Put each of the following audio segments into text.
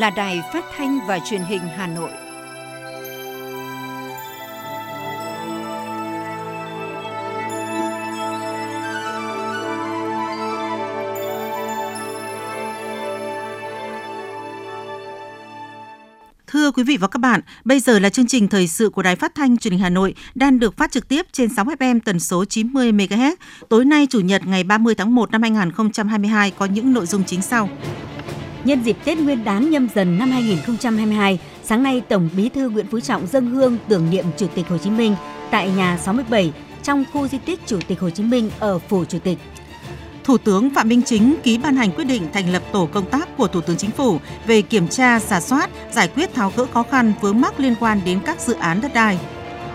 là Đài Phát thanh và Truyền hình Hà Nội. Thưa quý vị và các bạn, bây giờ là chương trình thời sự của Đài Phát thanh Truyền hình Hà Nội đang được phát trực tiếp trên 6 FM tần số 90 MHz. Tối nay chủ nhật ngày 30 tháng 1 năm 2022 có những nội dung chính sau. Nhân dịp Tết Nguyên đán nhâm dần năm 2022, sáng nay Tổng Bí thư Nguyễn Phú Trọng dâng hương tưởng niệm Chủ tịch Hồ Chí Minh tại nhà 67 trong khu di tích Chủ tịch Hồ Chí Minh ở phủ Chủ tịch. Thủ tướng Phạm Minh Chính ký ban hành quyết định thành lập tổ công tác của Thủ tướng Chính phủ về kiểm tra, giả soát, giải quyết tháo gỡ khó khăn vướng mắc liên quan đến các dự án đất đai.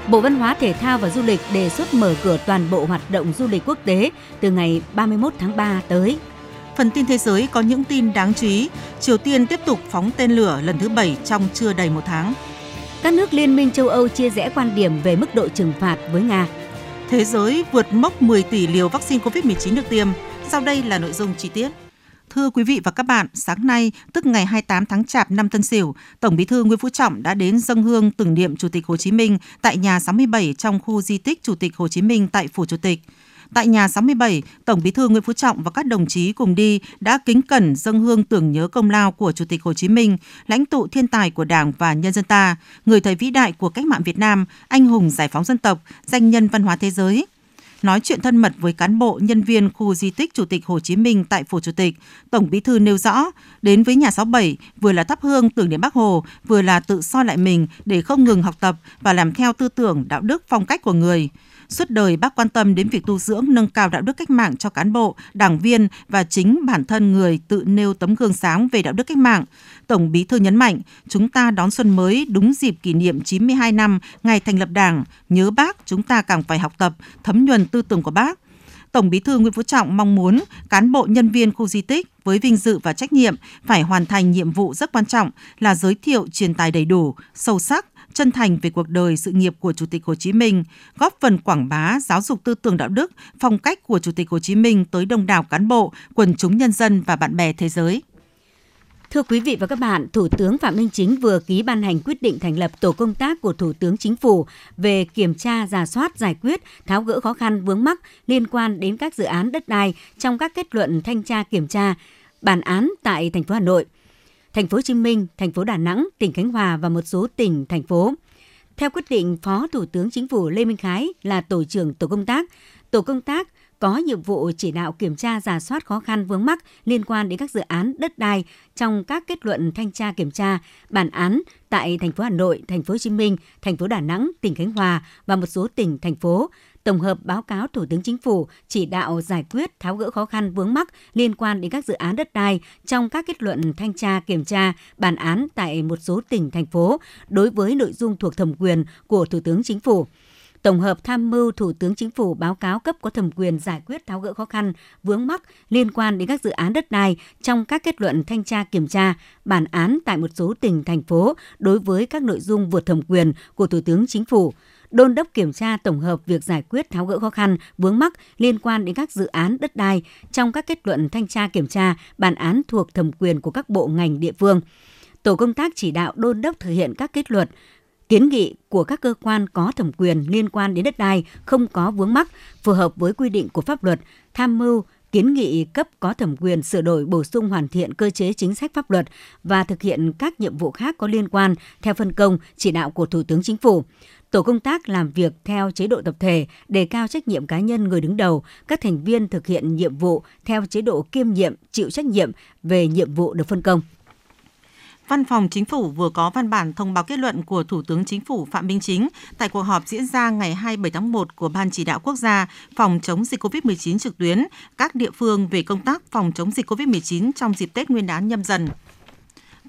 Bộ Văn hóa Thể thao và Du lịch đề xuất mở cửa toàn bộ hoạt động du lịch quốc tế từ ngày 31 tháng 3 tới. Phần tin thế giới có những tin đáng chú ý. Triều Tiên tiếp tục phóng tên lửa lần thứ 7 trong chưa đầy một tháng. Các nước Liên minh châu Âu chia rẽ quan điểm về mức độ trừng phạt với Nga. Thế giới vượt mốc 10 tỷ liều vaccine COVID-19 được tiêm. Sau đây là nội dung chi tiết. Thưa quý vị và các bạn, sáng nay, tức ngày 28 tháng Chạp năm Tân Sửu, Tổng Bí thư Nguyễn Phú Trọng đã đến dâng hương tưởng niệm Chủ tịch Hồ Chí Minh tại nhà 67 trong khu di tích Chủ tịch Hồ Chí Minh tại phủ Chủ tịch. Tại nhà 67, Tổng Bí thư Nguyễn Phú Trọng và các đồng chí cùng đi đã kính cẩn dâng hương tưởng nhớ công lao của Chủ tịch Hồ Chí Minh, lãnh tụ thiên tài của Đảng và nhân dân ta, người thầy vĩ đại của cách mạng Việt Nam, anh hùng giải phóng dân tộc, danh nhân văn hóa thế giới, nói chuyện thân mật với cán bộ, nhân viên khu di tích Chủ tịch Hồ Chí Minh tại Phủ Chủ tịch, Tổng Bí thư nêu rõ, đến với nhà 67 vừa là thắp hương tưởng niệm Bác Hồ, vừa là tự soi lại mình để không ngừng học tập và làm theo tư tưởng, đạo đức, phong cách của người. Suốt đời bác quan tâm đến việc tu dưỡng, nâng cao đạo đức cách mạng cho cán bộ, đảng viên và chính bản thân người tự nêu tấm gương sáng về đạo đức cách mạng. Tổng Bí thư nhấn mạnh, chúng ta đón xuân mới đúng dịp kỷ niệm 92 năm ngày thành lập Đảng, nhớ bác chúng ta càng phải học tập, thấm nhuần tư tưởng của bác. Tổng Bí thư Nguyễn Phú Trọng mong muốn cán bộ nhân viên khu di tích với vinh dự và trách nhiệm phải hoàn thành nhiệm vụ rất quan trọng là giới thiệu truyền tài đầy đủ, sâu sắc, chân thành về cuộc đời sự nghiệp của Chủ tịch Hồ Chí Minh, góp phần quảng bá giáo dục tư tưởng đạo đức, phong cách của Chủ tịch Hồ Chí Minh tới đông đảo cán bộ, quần chúng nhân dân và bạn bè thế giới. Thưa quý vị và các bạn, Thủ tướng Phạm Minh Chính vừa ký ban hành quyết định thành lập tổ công tác của Thủ tướng Chính phủ về kiểm tra, giả soát, giải quyết, tháo gỡ khó khăn vướng mắc liên quan đến các dự án đất đai trong các kết luận thanh tra kiểm tra, bản án tại thành phố Hà Nội thành phố Hồ Chí Minh, thành phố Đà Nẵng, tỉnh Khánh Hòa và một số tỉnh, thành phố. Theo quyết định, Phó Thủ tướng Chính phủ Lê Minh Khái là tổ trưởng tổ công tác. Tổ công tác có nhiệm vụ chỉ đạo kiểm tra giả soát khó khăn vướng mắc liên quan đến các dự án đất đai trong các kết luận thanh tra kiểm tra, bản án tại thành phố Hà Nội, thành phố Hồ Chí Minh, thành phố Đà Nẵng, tỉnh Khánh Hòa và một số tỉnh thành phố. Tổng hợp báo cáo Thủ tướng Chính phủ chỉ đạo giải quyết tháo gỡ khó khăn vướng mắc liên quan đến các dự án đất đai trong các kết luận thanh tra kiểm tra, bản án tại một số tỉnh thành phố đối với nội dung thuộc thẩm quyền của Thủ tướng Chính phủ tổng hợp tham mưu Thủ tướng Chính phủ báo cáo cấp có thẩm quyền giải quyết tháo gỡ khó khăn, vướng mắc liên quan đến các dự án đất đai trong các kết luận thanh tra kiểm tra, bản án tại một số tỉnh, thành phố đối với các nội dung vượt thẩm quyền của Thủ tướng Chính phủ đôn đốc kiểm tra tổng hợp việc giải quyết tháo gỡ khó khăn, vướng mắc liên quan đến các dự án đất đai trong các kết luận thanh tra kiểm tra, bản án thuộc thẩm quyền của các bộ ngành địa phương. Tổ công tác chỉ đạo đôn đốc thực hiện các kết luận, kiến nghị của các cơ quan có thẩm quyền liên quan đến đất đai không có vướng mắc, phù hợp với quy định của pháp luật, tham mưu kiến nghị cấp có thẩm quyền sửa đổi bổ sung hoàn thiện cơ chế chính sách pháp luật và thực hiện các nhiệm vụ khác có liên quan theo phân công chỉ đạo của Thủ tướng Chính phủ. Tổ công tác làm việc theo chế độ tập thể, đề cao trách nhiệm cá nhân người đứng đầu, các thành viên thực hiện nhiệm vụ theo chế độ kiêm nhiệm, chịu trách nhiệm về nhiệm vụ được phân công. Văn phòng Chính phủ vừa có văn bản thông báo kết luận của Thủ tướng Chính phủ Phạm Minh Chính tại cuộc họp diễn ra ngày 27 tháng 1 của Ban chỉ đạo quốc gia phòng chống dịch COVID-19 trực tuyến, các địa phương về công tác phòng chống dịch COVID-19 trong dịp Tết Nguyên đán nhâm dần.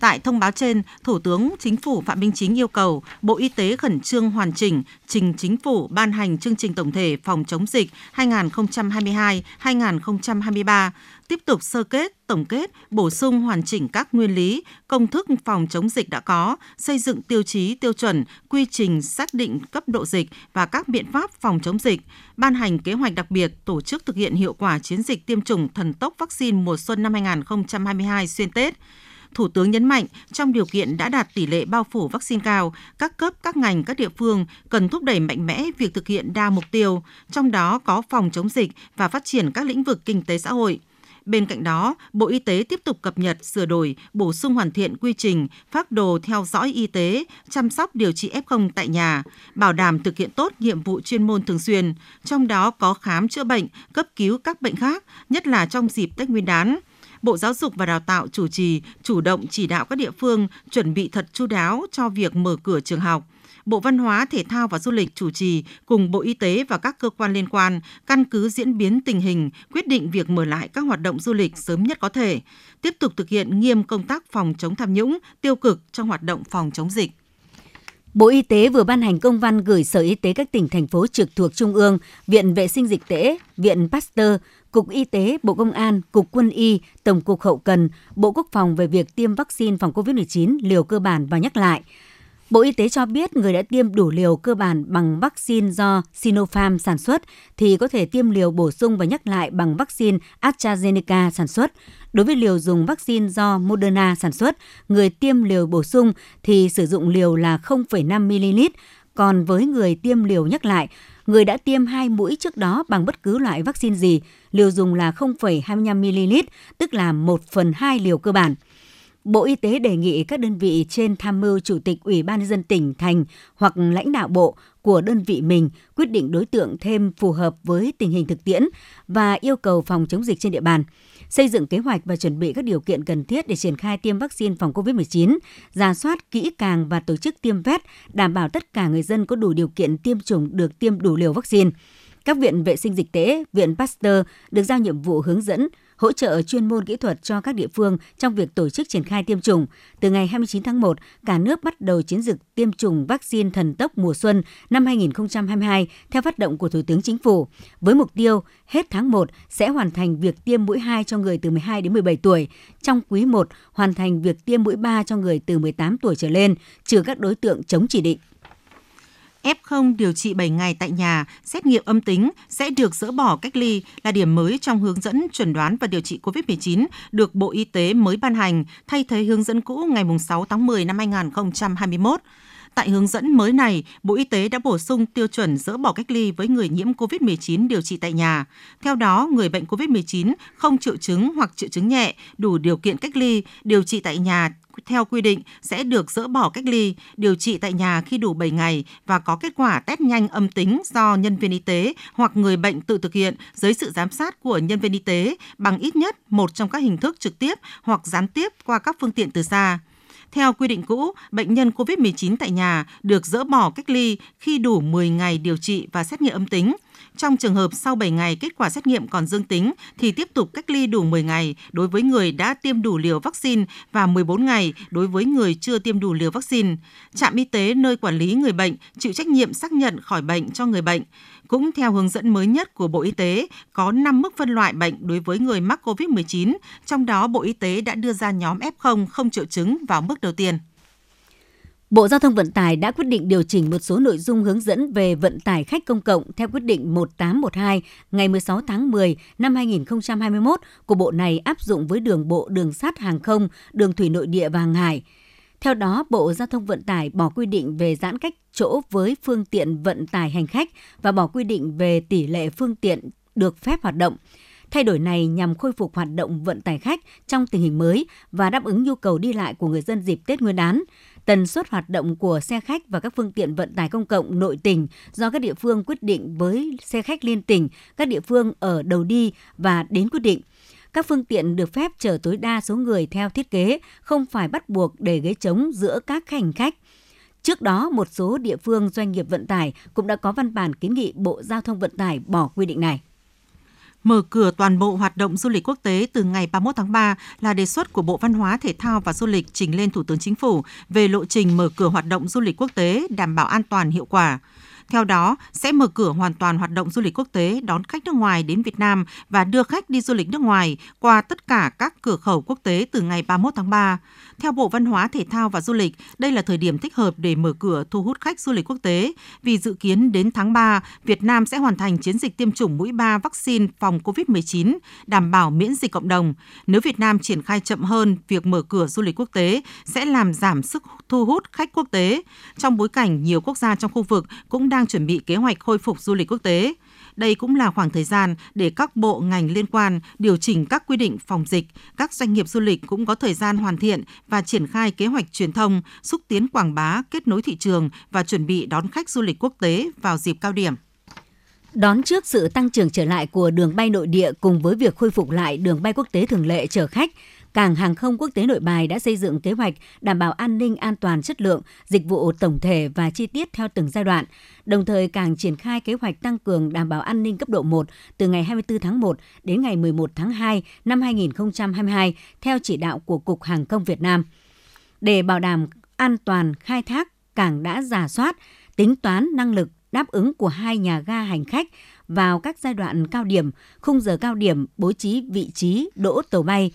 Tại thông báo trên, Thủ tướng Chính phủ Phạm Minh Chính yêu cầu Bộ Y tế khẩn trương hoàn chỉnh, trình Chính phủ ban hành chương trình tổng thể phòng chống dịch 2022-2023, tiếp tục sơ kết, tổng kết, bổ sung hoàn chỉnh các nguyên lý, công thức phòng chống dịch đã có, xây dựng tiêu chí, tiêu chuẩn, quy trình xác định cấp độ dịch và các biện pháp phòng chống dịch, ban hành kế hoạch đặc biệt tổ chức thực hiện hiệu quả chiến dịch tiêm chủng thần tốc vaccine mùa xuân năm 2022 xuyên Tết. Thủ tướng nhấn mạnh trong điều kiện đã đạt tỷ lệ bao phủ vaccine cao, các cấp, các ngành, các địa phương cần thúc đẩy mạnh mẽ việc thực hiện đa mục tiêu, trong đó có phòng chống dịch và phát triển các lĩnh vực kinh tế xã hội. Bên cạnh đó, Bộ Y tế tiếp tục cập nhật, sửa đổi, bổ sung hoàn thiện quy trình, phác đồ theo dõi y tế, chăm sóc điều trị F0 tại nhà, bảo đảm thực hiện tốt nhiệm vụ chuyên môn thường xuyên, trong đó có khám chữa bệnh, cấp cứu các bệnh khác, nhất là trong dịp Tết Nguyên đán. Bộ Giáo dục và Đào tạo chủ trì, chủ động chỉ đạo các địa phương chuẩn bị thật chu đáo cho việc mở cửa trường học – Bộ Văn hóa, Thể thao và Du lịch chủ trì cùng Bộ Y tế và các cơ quan liên quan căn cứ diễn biến tình hình quyết định việc mở lại các hoạt động du lịch sớm nhất có thể, tiếp tục thực hiện nghiêm công tác phòng chống tham nhũng, tiêu cực trong hoạt động phòng chống dịch. Bộ Y tế vừa ban hành công văn gửi Sở Y tế các tỉnh, thành phố trực thuộc Trung ương, Viện Vệ sinh Dịch tễ, Viện Pasteur, Cục Y tế, Bộ Công an, Cục Quân y, Tổng cục Hậu cần, Bộ Quốc phòng về việc tiêm vaccine phòng COVID-19 liều cơ bản và nhắc lại – Bộ Y tế cho biết người đã tiêm đủ liều cơ bản bằng vaccine do Sinopharm sản xuất thì có thể tiêm liều bổ sung và nhắc lại bằng vaccine AstraZeneca sản xuất. Đối với liều dùng vaccine do Moderna sản xuất, người tiêm liều bổ sung thì sử dụng liều là 0,5 ml, còn với người tiêm liều nhắc lại, người đã tiêm hai mũi trước đó bằng bất cứ loại vaccine gì, liều dùng là 0,25 ml, tức là 1 phần 2 liều cơ bản. Bộ Y tế đề nghị các đơn vị trên tham mưu Chủ tịch Ủy ban nhân dân tỉnh, thành hoặc lãnh đạo bộ của đơn vị mình quyết định đối tượng thêm phù hợp với tình hình thực tiễn và yêu cầu phòng chống dịch trên địa bàn xây dựng kế hoạch và chuẩn bị các điều kiện cần thiết để triển khai tiêm vaccine phòng COVID-19, ra soát kỹ càng và tổ chức tiêm vét, đảm bảo tất cả người dân có đủ điều kiện tiêm chủng được tiêm đủ liều vaccine. Các viện vệ sinh dịch tễ, viện Pasteur được giao nhiệm vụ hướng dẫn, hỗ trợ chuyên môn kỹ thuật cho các địa phương trong việc tổ chức triển khai tiêm chủng. Từ ngày 29 tháng 1, cả nước bắt đầu chiến dịch tiêm chủng vaccine thần tốc mùa xuân năm 2022 theo phát động của Thủ tướng Chính phủ, với mục tiêu hết tháng 1 sẽ hoàn thành việc tiêm mũi 2 cho người từ 12 đến 17 tuổi, trong quý 1 hoàn thành việc tiêm mũi 3 cho người từ 18 tuổi trở lên, trừ các đối tượng chống chỉ định. F0 điều trị 7 ngày tại nhà, xét nghiệm âm tính sẽ được dỡ bỏ cách ly là điểm mới trong hướng dẫn chuẩn đoán và điều trị COVID-19 được Bộ Y tế mới ban hành, thay thế hướng dẫn cũ ngày 6 tháng 10 năm 2021. Tại hướng dẫn mới này, Bộ Y tế đã bổ sung tiêu chuẩn dỡ bỏ cách ly với người nhiễm COVID-19 điều trị tại nhà. Theo đó, người bệnh COVID-19 không triệu chứng hoặc triệu chứng nhẹ, đủ điều kiện cách ly, điều trị tại nhà theo quy định sẽ được dỡ bỏ cách ly, điều trị tại nhà khi đủ 7 ngày và có kết quả test nhanh âm tính do nhân viên y tế hoặc người bệnh tự thực hiện dưới sự giám sát của nhân viên y tế bằng ít nhất một trong các hình thức trực tiếp hoặc gián tiếp qua các phương tiện từ xa. Theo quy định cũ, bệnh nhân COVID-19 tại nhà được dỡ bỏ cách ly khi đủ 10 ngày điều trị và xét nghiệm âm tính. Trong trường hợp sau 7 ngày kết quả xét nghiệm còn dương tính thì tiếp tục cách ly đủ 10 ngày đối với người đã tiêm đủ liều vaccine và 14 ngày đối với người chưa tiêm đủ liều vaccine. Trạm y tế nơi quản lý người bệnh chịu trách nhiệm xác nhận khỏi bệnh cho người bệnh. Cũng theo hướng dẫn mới nhất của Bộ Y tế, có 5 mức phân loại bệnh đối với người mắc COVID-19, trong đó Bộ Y tế đã đưa ra nhóm F0 không triệu chứng vào mức đầu tiên. Bộ Giao thông Vận tải đã quyết định điều chỉnh một số nội dung hướng dẫn về vận tải khách công cộng theo quyết định 1812 ngày 16 tháng 10 năm 2021 của Bộ này áp dụng với đường bộ, đường sắt, hàng không, đường thủy nội địa và hàng hải. Theo đó, Bộ Giao thông Vận tải bỏ quy định về giãn cách chỗ với phương tiện vận tải hành khách và bỏ quy định về tỷ lệ phương tiện được phép hoạt động. Thay đổi này nhằm khôi phục hoạt động vận tải khách trong tình hình mới và đáp ứng nhu cầu đi lại của người dân dịp Tết Nguyên đán. Tần suất hoạt động của xe khách và các phương tiện vận tải công cộng nội tỉnh do các địa phương quyết định với xe khách liên tỉnh, các địa phương ở đầu đi và đến quyết định. Các phương tiện được phép chở tối đa số người theo thiết kế, không phải bắt buộc để ghế trống giữa các hành khách. Trước đó, một số địa phương doanh nghiệp vận tải cũng đã có văn bản kiến nghị Bộ Giao thông Vận tải bỏ quy định này. Mở cửa toàn bộ hoạt động du lịch quốc tế từ ngày 31 tháng 3 là đề xuất của Bộ Văn hóa, Thể thao và Du lịch trình lên Thủ tướng Chính phủ về lộ trình mở cửa hoạt động du lịch quốc tế đảm bảo an toàn hiệu quả. Theo đó, sẽ mở cửa hoàn toàn hoạt động du lịch quốc tế đón khách nước ngoài đến Việt Nam và đưa khách đi du lịch nước ngoài qua tất cả các cửa khẩu quốc tế từ ngày 31 tháng 3. Theo Bộ Văn hóa, Thể thao và Du lịch, đây là thời điểm thích hợp để mở cửa thu hút khách du lịch quốc tế vì dự kiến đến tháng 3, Việt Nam sẽ hoàn thành chiến dịch tiêm chủng mũi 3 vaccine phòng COVID-19, đảm bảo miễn dịch cộng đồng. Nếu Việt Nam triển khai chậm hơn việc mở cửa du lịch quốc tế sẽ làm giảm sức thu hút khách quốc tế. Trong bối cảnh nhiều quốc gia trong khu vực cũng đang chuẩn bị kế hoạch khôi phục du lịch quốc tế. Đây cũng là khoảng thời gian để các bộ ngành liên quan điều chỉnh các quy định phòng dịch. Các doanh nghiệp du lịch cũng có thời gian hoàn thiện và triển khai kế hoạch truyền thông, xúc tiến quảng bá, kết nối thị trường và chuẩn bị đón khách du lịch quốc tế vào dịp cao điểm. Đón trước sự tăng trưởng trở lại của đường bay nội địa cùng với việc khôi phục lại đường bay quốc tế thường lệ chở khách, Cảng hàng không quốc tế Nội Bài đã xây dựng kế hoạch đảm bảo an ninh, an toàn, chất lượng, dịch vụ tổng thể và chi tiết theo từng giai đoạn. Đồng thời cảng triển khai kế hoạch tăng cường đảm bảo an ninh cấp độ 1 từ ngày 24 tháng 1 đến ngày 11 tháng 2 năm 2022 theo chỉ đạo của Cục Hàng không Việt Nam. Để bảo đảm an toàn khai thác, cảng đã giả soát, tính toán năng lực đáp ứng của hai nhà ga hành khách vào các giai đoạn cao điểm, khung giờ cao điểm, bố trí vị trí đỗ tàu bay,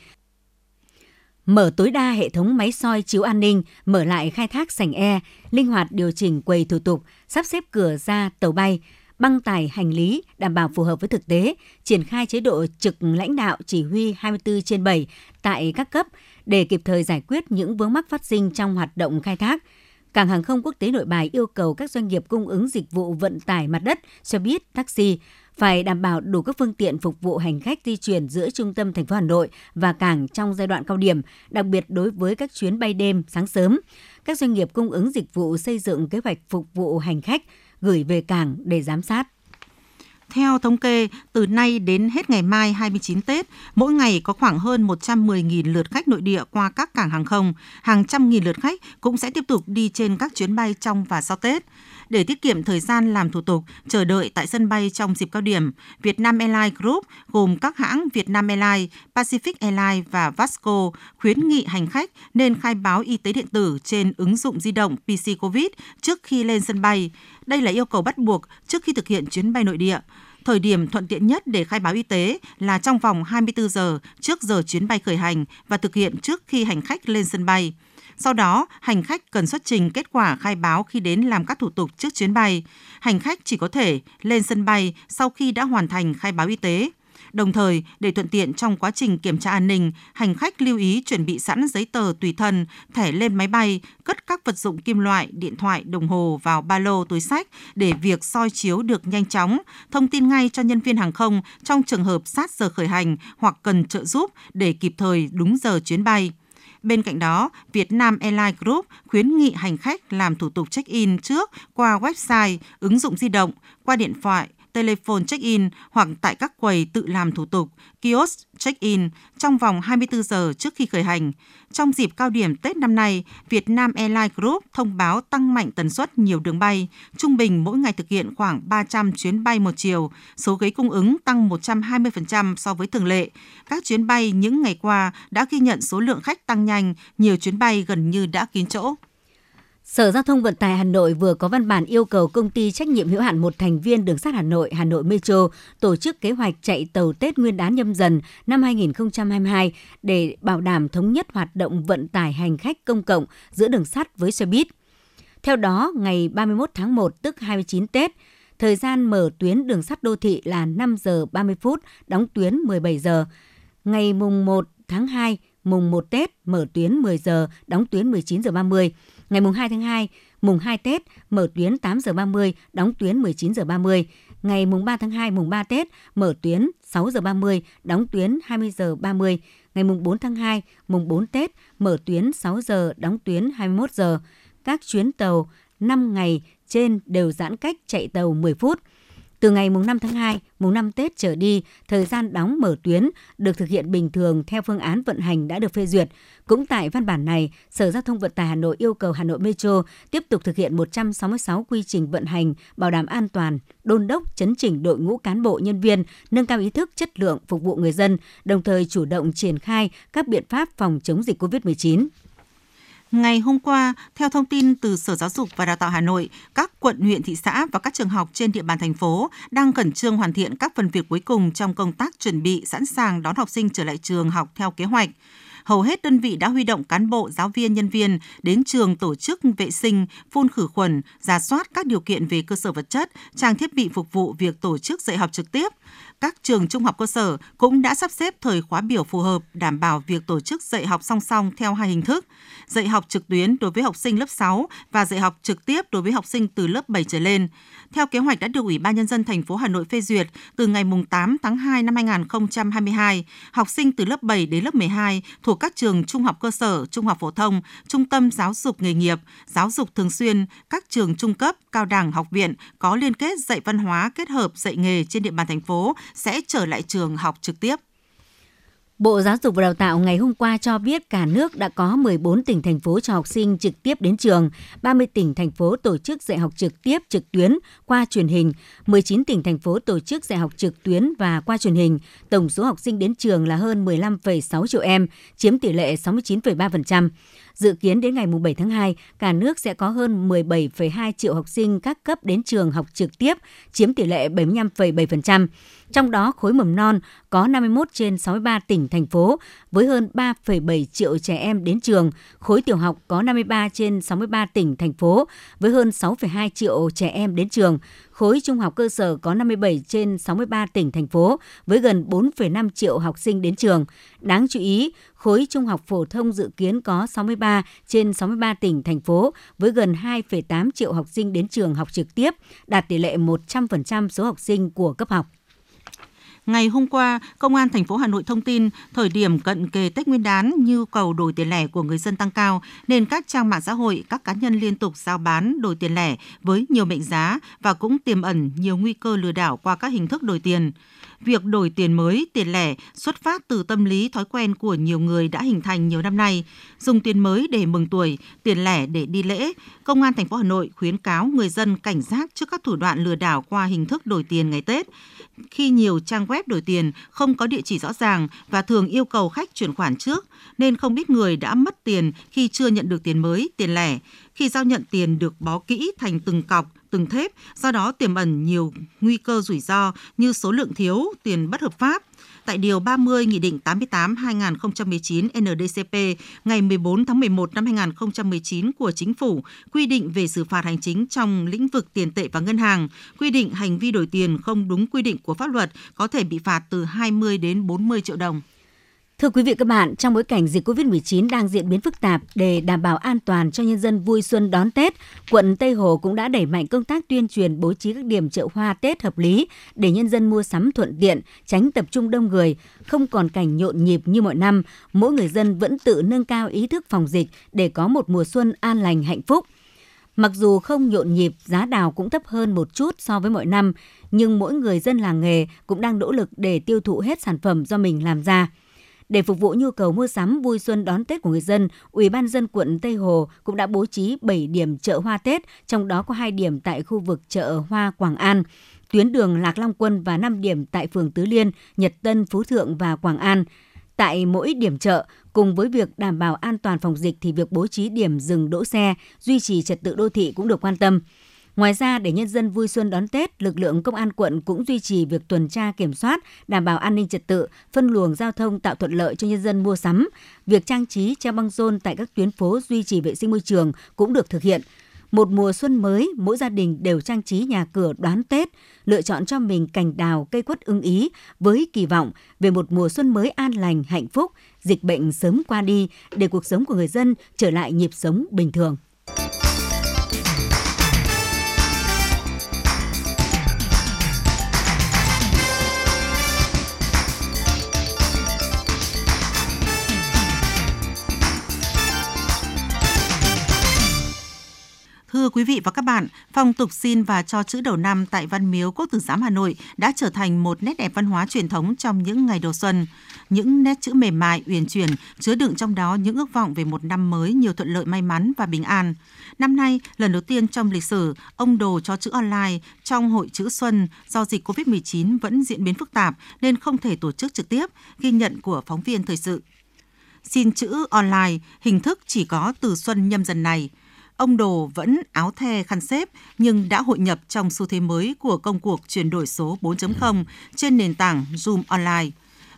mở tối đa hệ thống máy soi chiếu an ninh, mở lại khai thác sảnh e, linh hoạt điều chỉnh quầy thủ tục, sắp xếp cửa ra tàu bay, băng tải hành lý đảm bảo phù hợp với thực tế, triển khai chế độ trực lãnh đạo chỉ huy 24 trên 7 tại các cấp để kịp thời giải quyết những vướng mắc phát sinh trong hoạt động khai thác. Cảng hàng không quốc tế Nội Bài yêu cầu các doanh nghiệp cung ứng dịch vụ vận tải mặt đất, xe buýt, taxi phải đảm bảo đủ các phương tiện phục vụ hành khách di chuyển giữa trung tâm thành phố Hà Nội và cảng trong giai đoạn cao điểm, đặc biệt đối với các chuyến bay đêm, sáng sớm. Các doanh nghiệp cung ứng dịch vụ xây dựng kế hoạch phục vụ hành khách gửi về cảng để giám sát. Theo thống kê, từ nay đến hết ngày mai 29 Tết, mỗi ngày có khoảng hơn 110.000 lượt khách nội địa qua các cảng hàng không, hàng trăm nghìn lượt khách cũng sẽ tiếp tục đi trên các chuyến bay trong và sau Tết. Để tiết kiệm thời gian làm thủ tục, chờ đợi tại sân bay trong dịp cao điểm, Vietnam Airlines Group gồm các hãng Vietnam Airlines, Pacific Airlines và Vasco khuyến nghị hành khách nên khai báo y tế điện tử trên ứng dụng di động PC COVID trước khi lên sân bay. Đây là yêu cầu bắt buộc trước khi thực hiện chuyến bay nội địa. Thời điểm thuận tiện nhất để khai báo y tế là trong vòng 24 giờ trước giờ chuyến bay khởi hành và thực hiện trước khi hành khách lên sân bay. Sau đó, hành khách cần xuất trình kết quả khai báo khi đến làm các thủ tục trước chuyến bay. Hành khách chỉ có thể lên sân bay sau khi đã hoàn thành khai báo y tế. Đồng thời, để thuận tiện trong quá trình kiểm tra an ninh, hành khách lưu ý chuẩn bị sẵn giấy tờ tùy thân, thẻ lên máy bay, cất các vật dụng kim loại, điện thoại, đồng hồ vào ba lô, túi sách để việc soi chiếu được nhanh chóng, thông tin ngay cho nhân viên hàng không trong trường hợp sát giờ khởi hành hoặc cần trợ giúp để kịp thời đúng giờ chuyến bay. Bên cạnh đó, Việt Nam Airlines Group khuyến nghị hành khách làm thủ tục check-in trước qua website, ứng dụng di động, qua điện thoại, telephone check-in hoặc tại các quầy tự làm thủ tục, kiosk check-in trong vòng 24 giờ trước khi khởi hành. Trong dịp cao điểm Tết năm nay, Việt Nam Airlines Group thông báo tăng mạnh tần suất nhiều đường bay, trung bình mỗi ngày thực hiện khoảng 300 chuyến bay một chiều, số ghế cung ứng tăng 120% so với thường lệ. Các chuyến bay những ngày qua đã ghi nhận số lượng khách tăng nhanh, nhiều chuyến bay gần như đã kín chỗ. Sở Giao thông Vận tải Hà Nội vừa có văn bản yêu cầu công ty trách nhiệm hữu hạn một thành viên đường sắt Hà Nội, Hà Nội Metro tổ chức kế hoạch chạy tàu Tết Nguyên đán nhâm dần năm 2022 để bảo đảm thống nhất hoạt động vận tải hành khách công cộng giữa đường sắt với xe buýt. Theo đó, ngày 31 tháng 1 tức 29 Tết, thời gian mở tuyến đường sắt đô thị là 5 giờ 30 phút, đóng tuyến 17 giờ. Ngày mùng 1 tháng 2, mùng 1 Tết mở tuyến 10 giờ, đóng tuyến 19 giờ 30. Ngày mùng 2 tháng 2, mùng 2 Tết mở tuyến 8 giờ 30, đóng tuyến 19 giờ 30. Ngày mùng 3 tháng 2, mùng 3 Tết mở tuyến 6 giờ 30, đóng tuyến 20 giờ 30. Ngày mùng 4 tháng 2, mùng 4 Tết mở tuyến 6 giờ, đóng tuyến 21 giờ. Các chuyến tàu 5 ngày trên đều giãn cách chạy tàu 10 phút. Từ ngày mùng 5 tháng 2, mùng 5 Tết trở đi, thời gian đóng mở tuyến được thực hiện bình thường theo phương án vận hành đã được phê duyệt. Cũng tại văn bản này, Sở Giao thông Vận tải Hà Nội yêu cầu Hà Nội Metro tiếp tục thực hiện 166 quy trình vận hành, bảo đảm an toàn, đôn đốc, chấn chỉnh đội ngũ cán bộ nhân viên, nâng cao ý thức chất lượng phục vụ người dân, đồng thời chủ động triển khai các biện pháp phòng chống dịch COVID-19. Ngày hôm qua, theo thông tin từ Sở Giáo dục và Đào tạo Hà Nội, các quận, huyện, thị xã và các trường học trên địa bàn thành phố đang khẩn trương hoàn thiện các phần việc cuối cùng trong công tác chuẩn bị sẵn sàng đón học sinh trở lại trường học theo kế hoạch hầu hết đơn vị đã huy động cán bộ, giáo viên, nhân viên đến trường tổ chức vệ sinh, phun khử khuẩn, giả soát các điều kiện về cơ sở vật chất, trang thiết bị phục vụ việc tổ chức dạy học trực tiếp. Các trường trung học cơ sở cũng đã sắp xếp thời khóa biểu phù hợp đảm bảo việc tổ chức dạy học song song theo hai hình thức, dạy học trực tuyến đối với học sinh lớp 6 và dạy học trực tiếp đối với học sinh từ lớp 7 trở lên. Theo kế hoạch đã được Ủy ban nhân dân thành phố Hà Nội phê duyệt, từ ngày 8 tháng 2 năm 2022, học sinh từ lớp 7 đến lớp 12 thuộc các trường trung học cơ sở, trung học phổ thông, trung tâm giáo dục nghề nghiệp, giáo dục thường xuyên, các trường trung cấp, cao đẳng, học viện có liên kết dạy văn hóa kết hợp dạy nghề trên địa bàn thành phố sẽ trở lại trường học trực tiếp. Bộ Giáo dục và Đào tạo ngày hôm qua cho biết cả nước đã có 14 tỉnh thành phố cho học sinh trực tiếp đến trường, 30 tỉnh thành phố tổ chức dạy học trực tiếp trực tuyến qua truyền hình, 19 tỉnh thành phố tổ chức dạy học trực tuyến và qua truyền hình. Tổng số học sinh đến trường là hơn 15,6 triệu em, chiếm tỷ lệ 69,3%. Dự kiến đến ngày 7 tháng 2, cả nước sẽ có hơn 17,2 triệu học sinh các cấp đến trường học trực tiếp, chiếm tỷ lệ 75,7%. Trong đó, khối mầm non có 51 trên 63 tỉnh, thành phố với hơn 3,7 triệu trẻ em đến trường. Khối tiểu học có 53 trên 63 tỉnh, thành phố với hơn 6,2 triệu trẻ em đến trường. Khối trung học cơ sở có 57 trên 63 tỉnh, thành phố với gần 4,5 triệu học sinh đến trường. Đáng chú ý, khối trung học phổ thông dự kiến có 63 trên 63 tỉnh, thành phố với gần 2,8 triệu học sinh đến trường học trực tiếp, đạt tỷ lệ 100% số học sinh của cấp học. Ngày hôm qua, Công an thành phố Hà Nội thông tin thời điểm cận kề Tết Nguyên đán nhu cầu đổi tiền lẻ của người dân tăng cao nên các trang mạng xã hội, các cá nhân liên tục giao bán đổi tiền lẻ với nhiều mệnh giá và cũng tiềm ẩn nhiều nguy cơ lừa đảo qua các hình thức đổi tiền. Việc đổi tiền mới, tiền lẻ xuất phát từ tâm lý thói quen của nhiều người đã hình thành nhiều năm nay, dùng tiền mới để mừng tuổi, tiền lẻ để đi lễ. Công an thành phố Hà Nội khuyến cáo người dân cảnh giác trước các thủ đoạn lừa đảo qua hình thức đổi tiền ngày Tết. Khi nhiều trang web đổi tiền không có địa chỉ rõ ràng và thường yêu cầu khách chuyển khoản trước, nên không ít người đã mất tiền khi chưa nhận được tiền mới, tiền lẻ. Khi giao nhận tiền được bó kỹ thành từng cọc, từng thép, do đó tiềm ẩn nhiều nguy cơ rủi ro như số lượng thiếu, tiền bất hợp pháp. Tại Điều 30 Nghị định 88-2019 NDCP ngày 14 tháng 11 năm 2019 của Chính phủ quy định về xử phạt hành chính trong lĩnh vực tiền tệ và ngân hàng, quy định hành vi đổi tiền không đúng quy định của pháp luật có thể bị phạt từ 20 đến 40 triệu đồng. Thưa quý vị các bạn, trong bối cảnh dịch COVID-19 đang diễn biến phức tạp để đảm bảo an toàn cho nhân dân vui xuân đón Tết, quận Tây Hồ cũng đã đẩy mạnh công tác tuyên truyền bố trí các điểm chợ hoa Tết hợp lý để nhân dân mua sắm thuận tiện, tránh tập trung đông người, không còn cảnh nhộn nhịp như mọi năm. Mỗi người dân vẫn tự nâng cao ý thức phòng dịch để có một mùa xuân an lành hạnh phúc. Mặc dù không nhộn nhịp, giá đào cũng thấp hơn một chút so với mọi năm, nhưng mỗi người dân làng nghề cũng đang nỗ lực để tiêu thụ hết sản phẩm do mình làm ra. Để phục vụ nhu cầu mua sắm vui xuân đón Tết của người dân, Ủy ban dân quận Tây Hồ cũng đã bố trí 7 điểm chợ hoa Tết, trong đó có 2 điểm tại khu vực chợ Hoa Quảng An, tuyến đường Lạc Long Quân và 5 điểm tại phường Tứ Liên, Nhật Tân, Phú Thượng và Quảng An. Tại mỗi điểm chợ, cùng với việc đảm bảo an toàn phòng dịch thì việc bố trí điểm dừng đỗ xe, duy trì trật tự đô thị cũng được quan tâm. Ngoài ra, để nhân dân vui xuân đón Tết, lực lượng công an quận cũng duy trì việc tuần tra kiểm soát, đảm bảo an ninh trật tự, phân luồng giao thông tạo thuận lợi cho nhân dân mua sắm. Việc trang trí treo băng rôn tại các tuyến phố duy trì vệ sinh môi trường cũng được thực hiện. Một mùa xuân mới, mỗi gia đình đều trang trí nhà cửa đón Tết, lựa chọn cho mình cành đào cây quất ưng ý với kỳ vọng về một mùa xuân mới an lành, hạnh phúc, dịch bệnh sớm qua đi để cuộc sống của người dân trở lại nhịp sống bình thường. Quý vị và các bạn, phong tục xin và cho chữ đầu năm tại Văn Miếu Quốc tử giám Hà Nội đã trở thành một nét đẹp văn hóa truyền thống trong những ngày đầu xuân. Những nét chữ mềm mại, uyển chuyển, chứa đựng trong đó những ước vọng về một năm mới nhiều thuận lợi may mắn và bình an. Năm nay, lần đầu tiên trong lịch sử, ông đồ cho chữ online trong hội chữ xuân do dịch COVID-19 vẫn diễn biến phức tạp nên không thể tổ chức trực tiếp, ghi nhận của phóng viên thời sự. xin chữ online, hình thức chỉ có từ xuân nhâm dần này. Ông Đồ vẫn áo the khăn xếp nhưng đã hội nhập trong xu thế mới của công cuộc chuyển đổi số 4.0 trên nền tảng Zoom Online.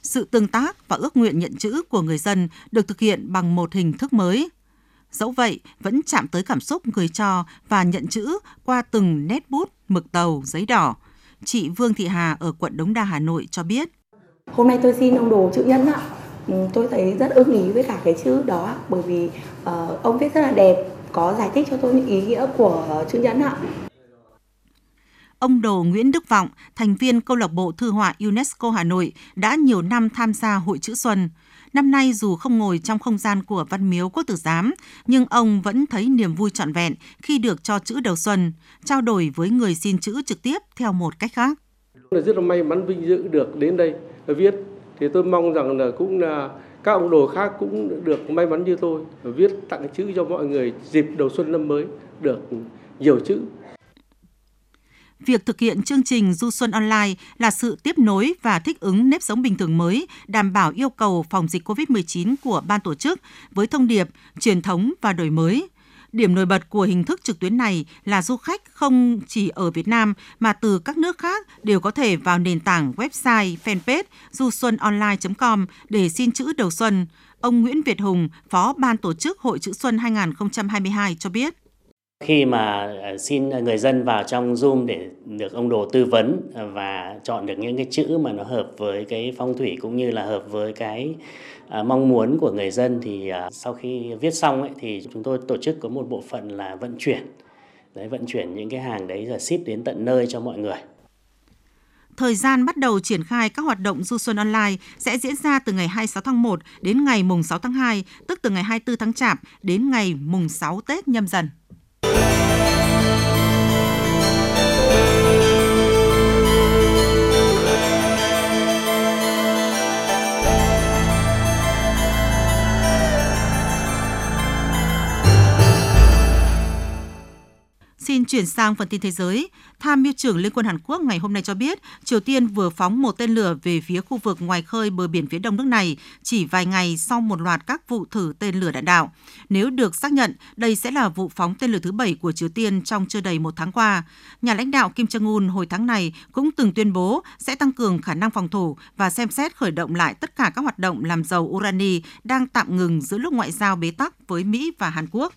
Sự tương tác và ước nguyện nhận chữ của người dân được thực hiện bằng một hình thức mới. Dẫu vậy, vẫn chạm tới cảm xúc người cho và nhận chữ qua từng nét bút, mực tàu, giấy đỏ. Chị Vương Thị Hà ở quận Đống Đa, Hà Nội cho biết. Hôm nay tôi xin ông Đồ chữ nhân ạ. Ừ, tôi thấy rất ưng ý với cả cái chữ đó bởi vì uh, ông viết rất là đẹp, có giải thích cho tôi những ý nghĩa của chữ nhân ạ. Ông Đồ Nguyễn Đức Vọng, thành viên câu lạc bộ thư họa UNESCO Hà Nội, đã nhiều năm tham gia Hội chữ Xuân. Năm nay dù không ngồi trong không gian của Văn Miếu Quốc Tử Giám, nhưng ông vẫn thấy niềm vui trọn vẹn khi được cho chữ đầu xuân, trao đổi với người xin chữ trực tiếp theo một cách khác. Rất là may mắn vinh dự được đến đây viết thì tôi mong rằng là cũng là các ông đồ khác cũng được may mắn như tôi viết tặng chữ cho mọi người dịp đầu xuân năm mới được nhiều chữ Việc thực hiện chương trình Du Xuân Online là sự tiếp nối và thích ứng nếp sống bình thường mới, đảm bảo yêu cầu phòng dịch COVID-19 của ban tổ chức với thông điệp truyền thống và đổi mới. Điểm nổi bật của hình thức trực tuyến này là du khách không chỉ ở Việt Nam mà từ các nước khác đều có thể vào nền tảng website fanpage du xuân online.com để xin chữ đầu xuân. Ông Nguyễn Việt Hùng, Phó Ban Tổ chức Hội chữ Xuân 2022 cho biết khi mà ờ, xin người dân vào trong Zoom để được ông đồ tư vấn và chọn được những cái chữ mà nó hợp với cái phong thủy cũng như là hợp với cái ờ, mong muốn của người dân thì ờ, sau khi viết xong ấy, thì chúng tôi tổ chức có một bộ phận là vận chuyển đấy vận chuyển những cái hàng đấy rồi ship đến tận nơi cho mọi người Thời gian bắt đầu triển khai các hoạt động du xuân online sẽ diễn ra từ ngày 26 tháng 1 đến ngày mùng 6 tháng 2, tức từ ngày 24 tháng Chạp đến ngày mùng 6 Tết nhâm dần. Xin chuyển sang phần tin thế giới. Tham mưu trưởng Liên quân Hàn Quốc ngày hôm nay cho biết Triều Tiên vừa phóng một tên lửa về phía khu vực ngoài khơi bờ biển phía đông nước này chỉ vài ngày sau một loạt các vụ thử tên lửa đạn đạo. Nếu được xác nhận, đây sẽ là vụ phóng tên lửa thứ bảy của Triều Tiên trong chưa đầy một tháng qua. Nhà lãnh đạo Kim Jong-un hồi tháng này cũng từng tuyên bố sẽ tăng cường khả năng phòng thủ và xem xét khởi động lại tất cả các hoạt động làm dầu urani đang tạm ngừng giữa lúc ngoại giao bế tắc với Mỹ và Hàn Quốc.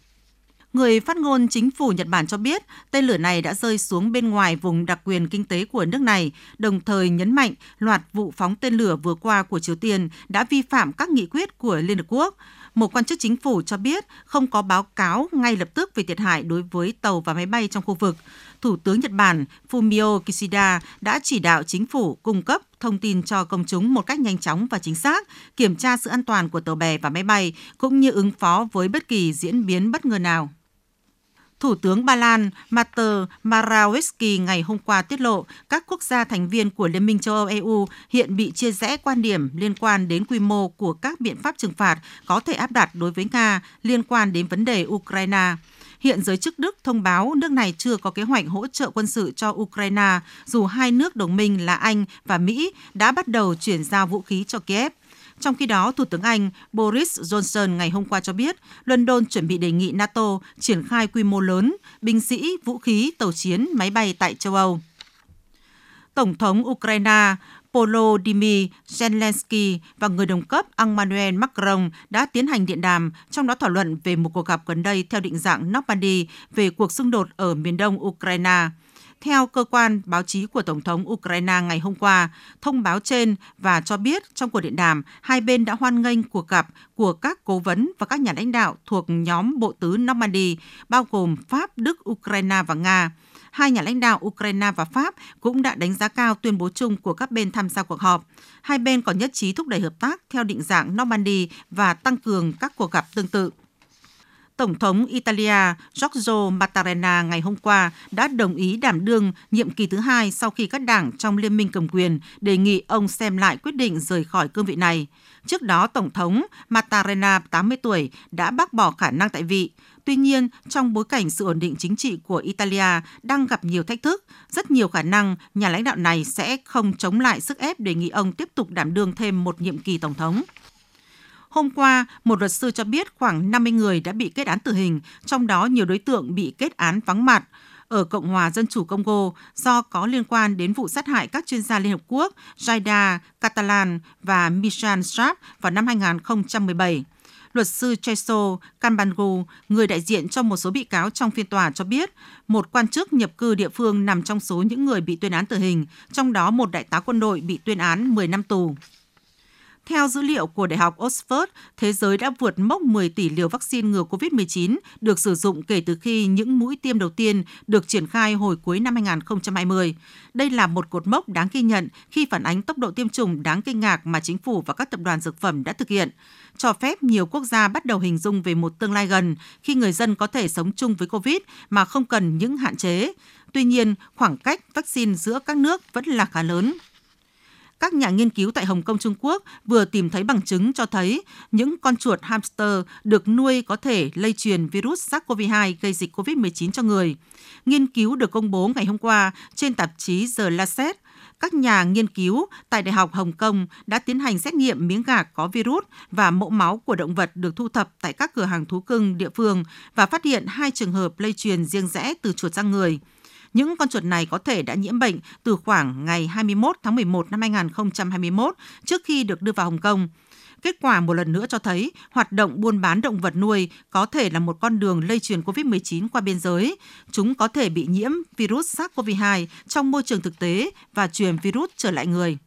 Người phát ngôn chính phủ Nhật Bản cho biết tên lửa này đã rơi xuống bên ngoài vùng đặc quyền kinh tế của nước này, đồng thời nhấn mạnh loạt vụ phóng tên lửa vừa qua của Triều Tiên đã vi phạm các nghị quyết của Liên Hợp Quốc. Một quan chức chính phủ cho biết không có báo cáo ngay lập tức về thiệt hại đối với tàu và máy bay trong khu vực. Thủ tướng Nhật Bản Fumio Kishida đã chỉ đạo chính phủ cung cấp thông tin cho công chúng một cách nhanh chóng và chính xác, kiểm tra sự an toàn của tàu bè và máy bay, cũng như ứng phó với bất kỳ diễn biến bất ngờ nào. Thủ tướng Ba Lan Mateusz Morawiecki ngày hôm qua tiết lộ các quốc gia thành viên của Liên minh châu Âu EU hiện bị chia rẽ quan điểm liên quan đến quy mô của các biện pháp trừng phạt có thể áp đặt đối với Nga liên quan đến vấn đề Ukraine. Hiện giới chức Đức thông báo nước này chưa có kế hoạch hỗ trợ quân sự cho Ukraine, dù hai nước đồng minh là Anh và Mỹ đã bắt đầu chuyển giao vũ khí cho Kiev. Trong khi đó, Thủ tướng Anh Boris Johnson ngày hôm qua cho biết London chuẩn bị đề nghị NATO triển khai quy mô lớn binh sĩ, vũ khí, tàu chiến, máy bay tại châu Âu. Tổng thống Ukraine Volodymyr Zelensky và người đồng cấp Emmanuel Macron đã tiến hành điện đàm, trong đó thảo luận về một cuộc gặp gần đây theo định dạng Normandy về cuộc xung đột ở miền đông Ukraine. Theo cơ quan báo chí của Tổng thống Ukraine ngày hôm qua, thông báo trên và cho biết trong cuộc điện đàm, hai bên đã hoan nghênh cuộc gặp của các cố vấn và các nhà lãnh đạo thuộc nhóm bộ tứ Normandy, bao gồm Pháp, Đức, Ukraine và Nga. Hai nhà lãnh đạo Ukraine và Pháp cũng đã đánh giá cao tuyên bố chung của các bên tham gia cuộc họp. Hai bên còn nhất trí thúc đẩy hợp tác theo định dạng Normandy và tăng cường các cuộc gặp tương tự. Tổng thống Italia Giorgio Mattarella ngày hôm qua đã đồng ý đảm đương nhiệm kỳ thứ hai sau khi các đảng trong liên minh cầm quyền đề nghị ông xem lại quyết định rời khỏi cương vị này. Trước đó, Tổng thống Mattarella, 80 tuổi, đã bác bỏ khả năng tại vị. Tuy nhiên, trong bối cảnh sự ổn định chính trị của Italia đang gặp nhiều thách thức, rất nhiều khả năng nhà lãnh đạo này sẽ không chống lại sức ép đề nghị ông tiếp tục đảm đương thêm một nhiệm kỳ Tổng thống. Hôm qua, một luật sư cho biết khoảng 50 người đã bị kết án tử hình, trong đó nhiều đối tượng bị kết án vắng mặt ở Cộng hòa Dân chủ Congo do có liên quan đến vụ sát hại các chuyên gia Liên Hợp Quốc Jaida Catalan và Michel Sharp vào năm 2017. Luật sư Cheso Kambangu, người đại diện cho một số bị cáo trong phiên tòa cho biết, một quan chức nhập cư địa phương nằm trong số những người bị tuyên án tử hình, trong đó một đại tá quân đội bị tuyên án 10 năm tù. Theo dữ liệu của Đại học Oxford, thế giới đã vượt mốc 10 tỷ liều vaccine ngừa COVID-19 được sử dụng kể từ khi những mũi tiêm đầu tiên được triển khai hồi cuối năm 2020. Đây là một cột mốc đáng ghi nhận khi phản ánh tốc độ tiêm chủng đáng kinh ngạc mà chính phủ và các tập đoàn dược phẩm đã thực hiện, cho phép nhiều quốc gia bắt đầu hình dung về một tương lai gần khi người dân có thể sống chung với COVID mà không cần những hạn chế. Tuy nhiên, khoảng cách vaccine giữa các nước vẫn là khá lớn các nhà nghiên cứu tại Hồng Kông, Trung Quốc vừa tìm thấy bằng chứng cho thấy những con chuột hamster được nuôi có thể lây truyền virus SARS-CoV-2 gây dịch COVID-19 cho người. Nghiên cứu được công bố ngày hôm qua trên tạp chí The Lancet, các nhà nghiên cứu tại Đại học Hồng Kông đã tiến hành xét nghiệm miếng gà có virus và mẫu máu của động vật được thu thập tại các cửa hàng thú cưng địa phương và phát hiện hai trường hợp lây truyền riêng rẽ từ chuột sang người. Những con chuột này có thể đã nhiễm bệnh từ khoảng ngày 21 tháng 11 năm 2021 trước khi được đưa vào Hồng Kông. Kết quả một lần nữa cho thấy hoạt động buôn bán động vật nuôi có thể là một con đường lây truyền COVID-19 qua biên giới. Chúng có thể bị nhiễm virus SARS-CoV-2 trong môi trường thực tế và truyền virus trở lại người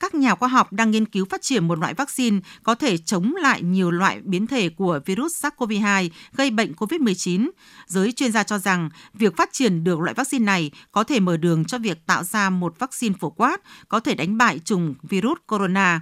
các nhà khoa học đang nghiên cứu phát triển một loại vaccine có thể chống lại nhiều loại biến thể của virus SARS-CoV-2 gây bệnh COVID-19. Giới chuyên gia cho rằng việc phát triển được loại vaccine này có thể mở đường cho việc tạo ra một vaccine phổ quát, có thể đánh bại chủng virus corona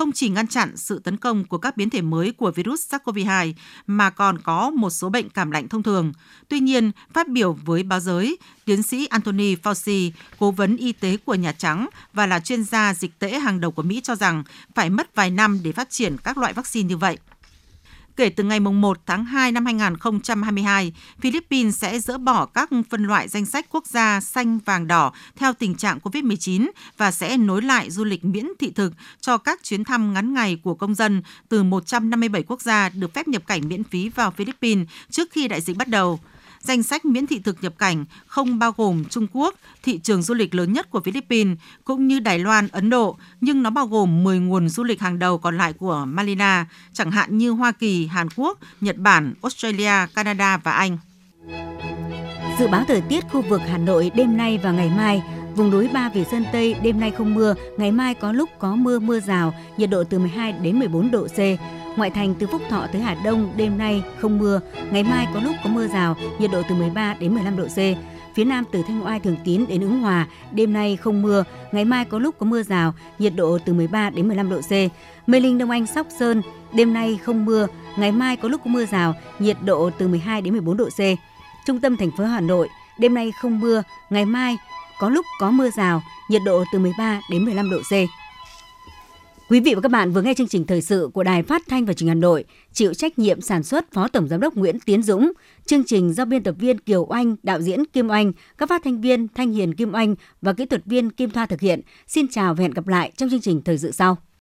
không chỉ ngăn chặn sự tấn công của các biến thể mới của virus SARS-CoV-2 mà còn có một số bệnh cảm lạnh thông thường. Tuy nhiên, phát biểu với báo giới, tiến sĩ Anthony Fauci, cố vấn y tế của Nhà Trắng và là chuyên gia dịch tễ hàng đầu của Mỹ cho rằng phải mất vài năm để phát triển các loại vaccine như vậy. Kể từ ngày 1 tháng 2 năm 2022, Philippines sẽ dỡ bỏ các phân loại danh sách quốc gia xanh, vàng, đỏ theo tình trạng COVID-19 và sẽ nối lại du lịch miễn thị thực cho các chuyến thăm ngắn ngày của công dân từ 157 quốc gia được phép nhập cảnh miễn phí vào Philippines trước khi đại dịch bắt đầu danh sách miễn thị thực nhập cảnh không bao gồm Trung Quốc, thị trường du lịch lớn nhất của Philippines, cũng như Đài Loan, Ấn Độ, nhưng nó bao gồm 10 nguồn du lịch hàng đầu còn lại của Malina, chẳng hạn như Hoa Kỳ, Hàn Quốc, Nhật Bản, Australia, Canada và Anh. Dự báo thời tiết khu vực Hà Nội đêm nay và ngày mai Vùng núi Ba Vì Sơn Tây đêm nay không mưa, ngày mai có lúc có mưa mưa rào, nhiệt độ từ 12 đến 14 độ C. Ngoại thành từ Phúc Thọ tới Hà Đông đêm nay không mưa, ngày mai có lúc có mưa rào, nhiệt độ từ 13 đến 15 độ C. Phía Nam từ Thanh Oai Thường Tín đến Ứng Hòa, đêm nay không mưa, ngày mai có lúc có mưa rào, nhiệt độ từ 13 đến 15 độ C. Mê Linh Đông Anh Sóc Sơn, đêm nay không mưa, ngày mai có lúc có mưa rào, nhiệt độ từ 12 đến 14 độ C. Trung tâm thành phố Hà Nội, đêm nay không mưa, ngày mai có lúc có mưa rào, nhiệt độ từ 13 đến 15 độ C. Quý vị và các bạn vừa nghe chương trình thời sự của Đài Phát thanh và Truyền hình Hà Nội, chịu trách nhiệm sản xuất Phó Tổng giám đốc Nguyễn Tiến Dũng, chương trình do biên tập viên Kiều Oanh, đạo diễn Kim Oanh, các phát thanh viên Thanh Hiền Kim Oanh và kỹ thuật viên Kim Thoa thực hiện. Xin chào và hẹn gặp lại trong chương trình thời sự sau.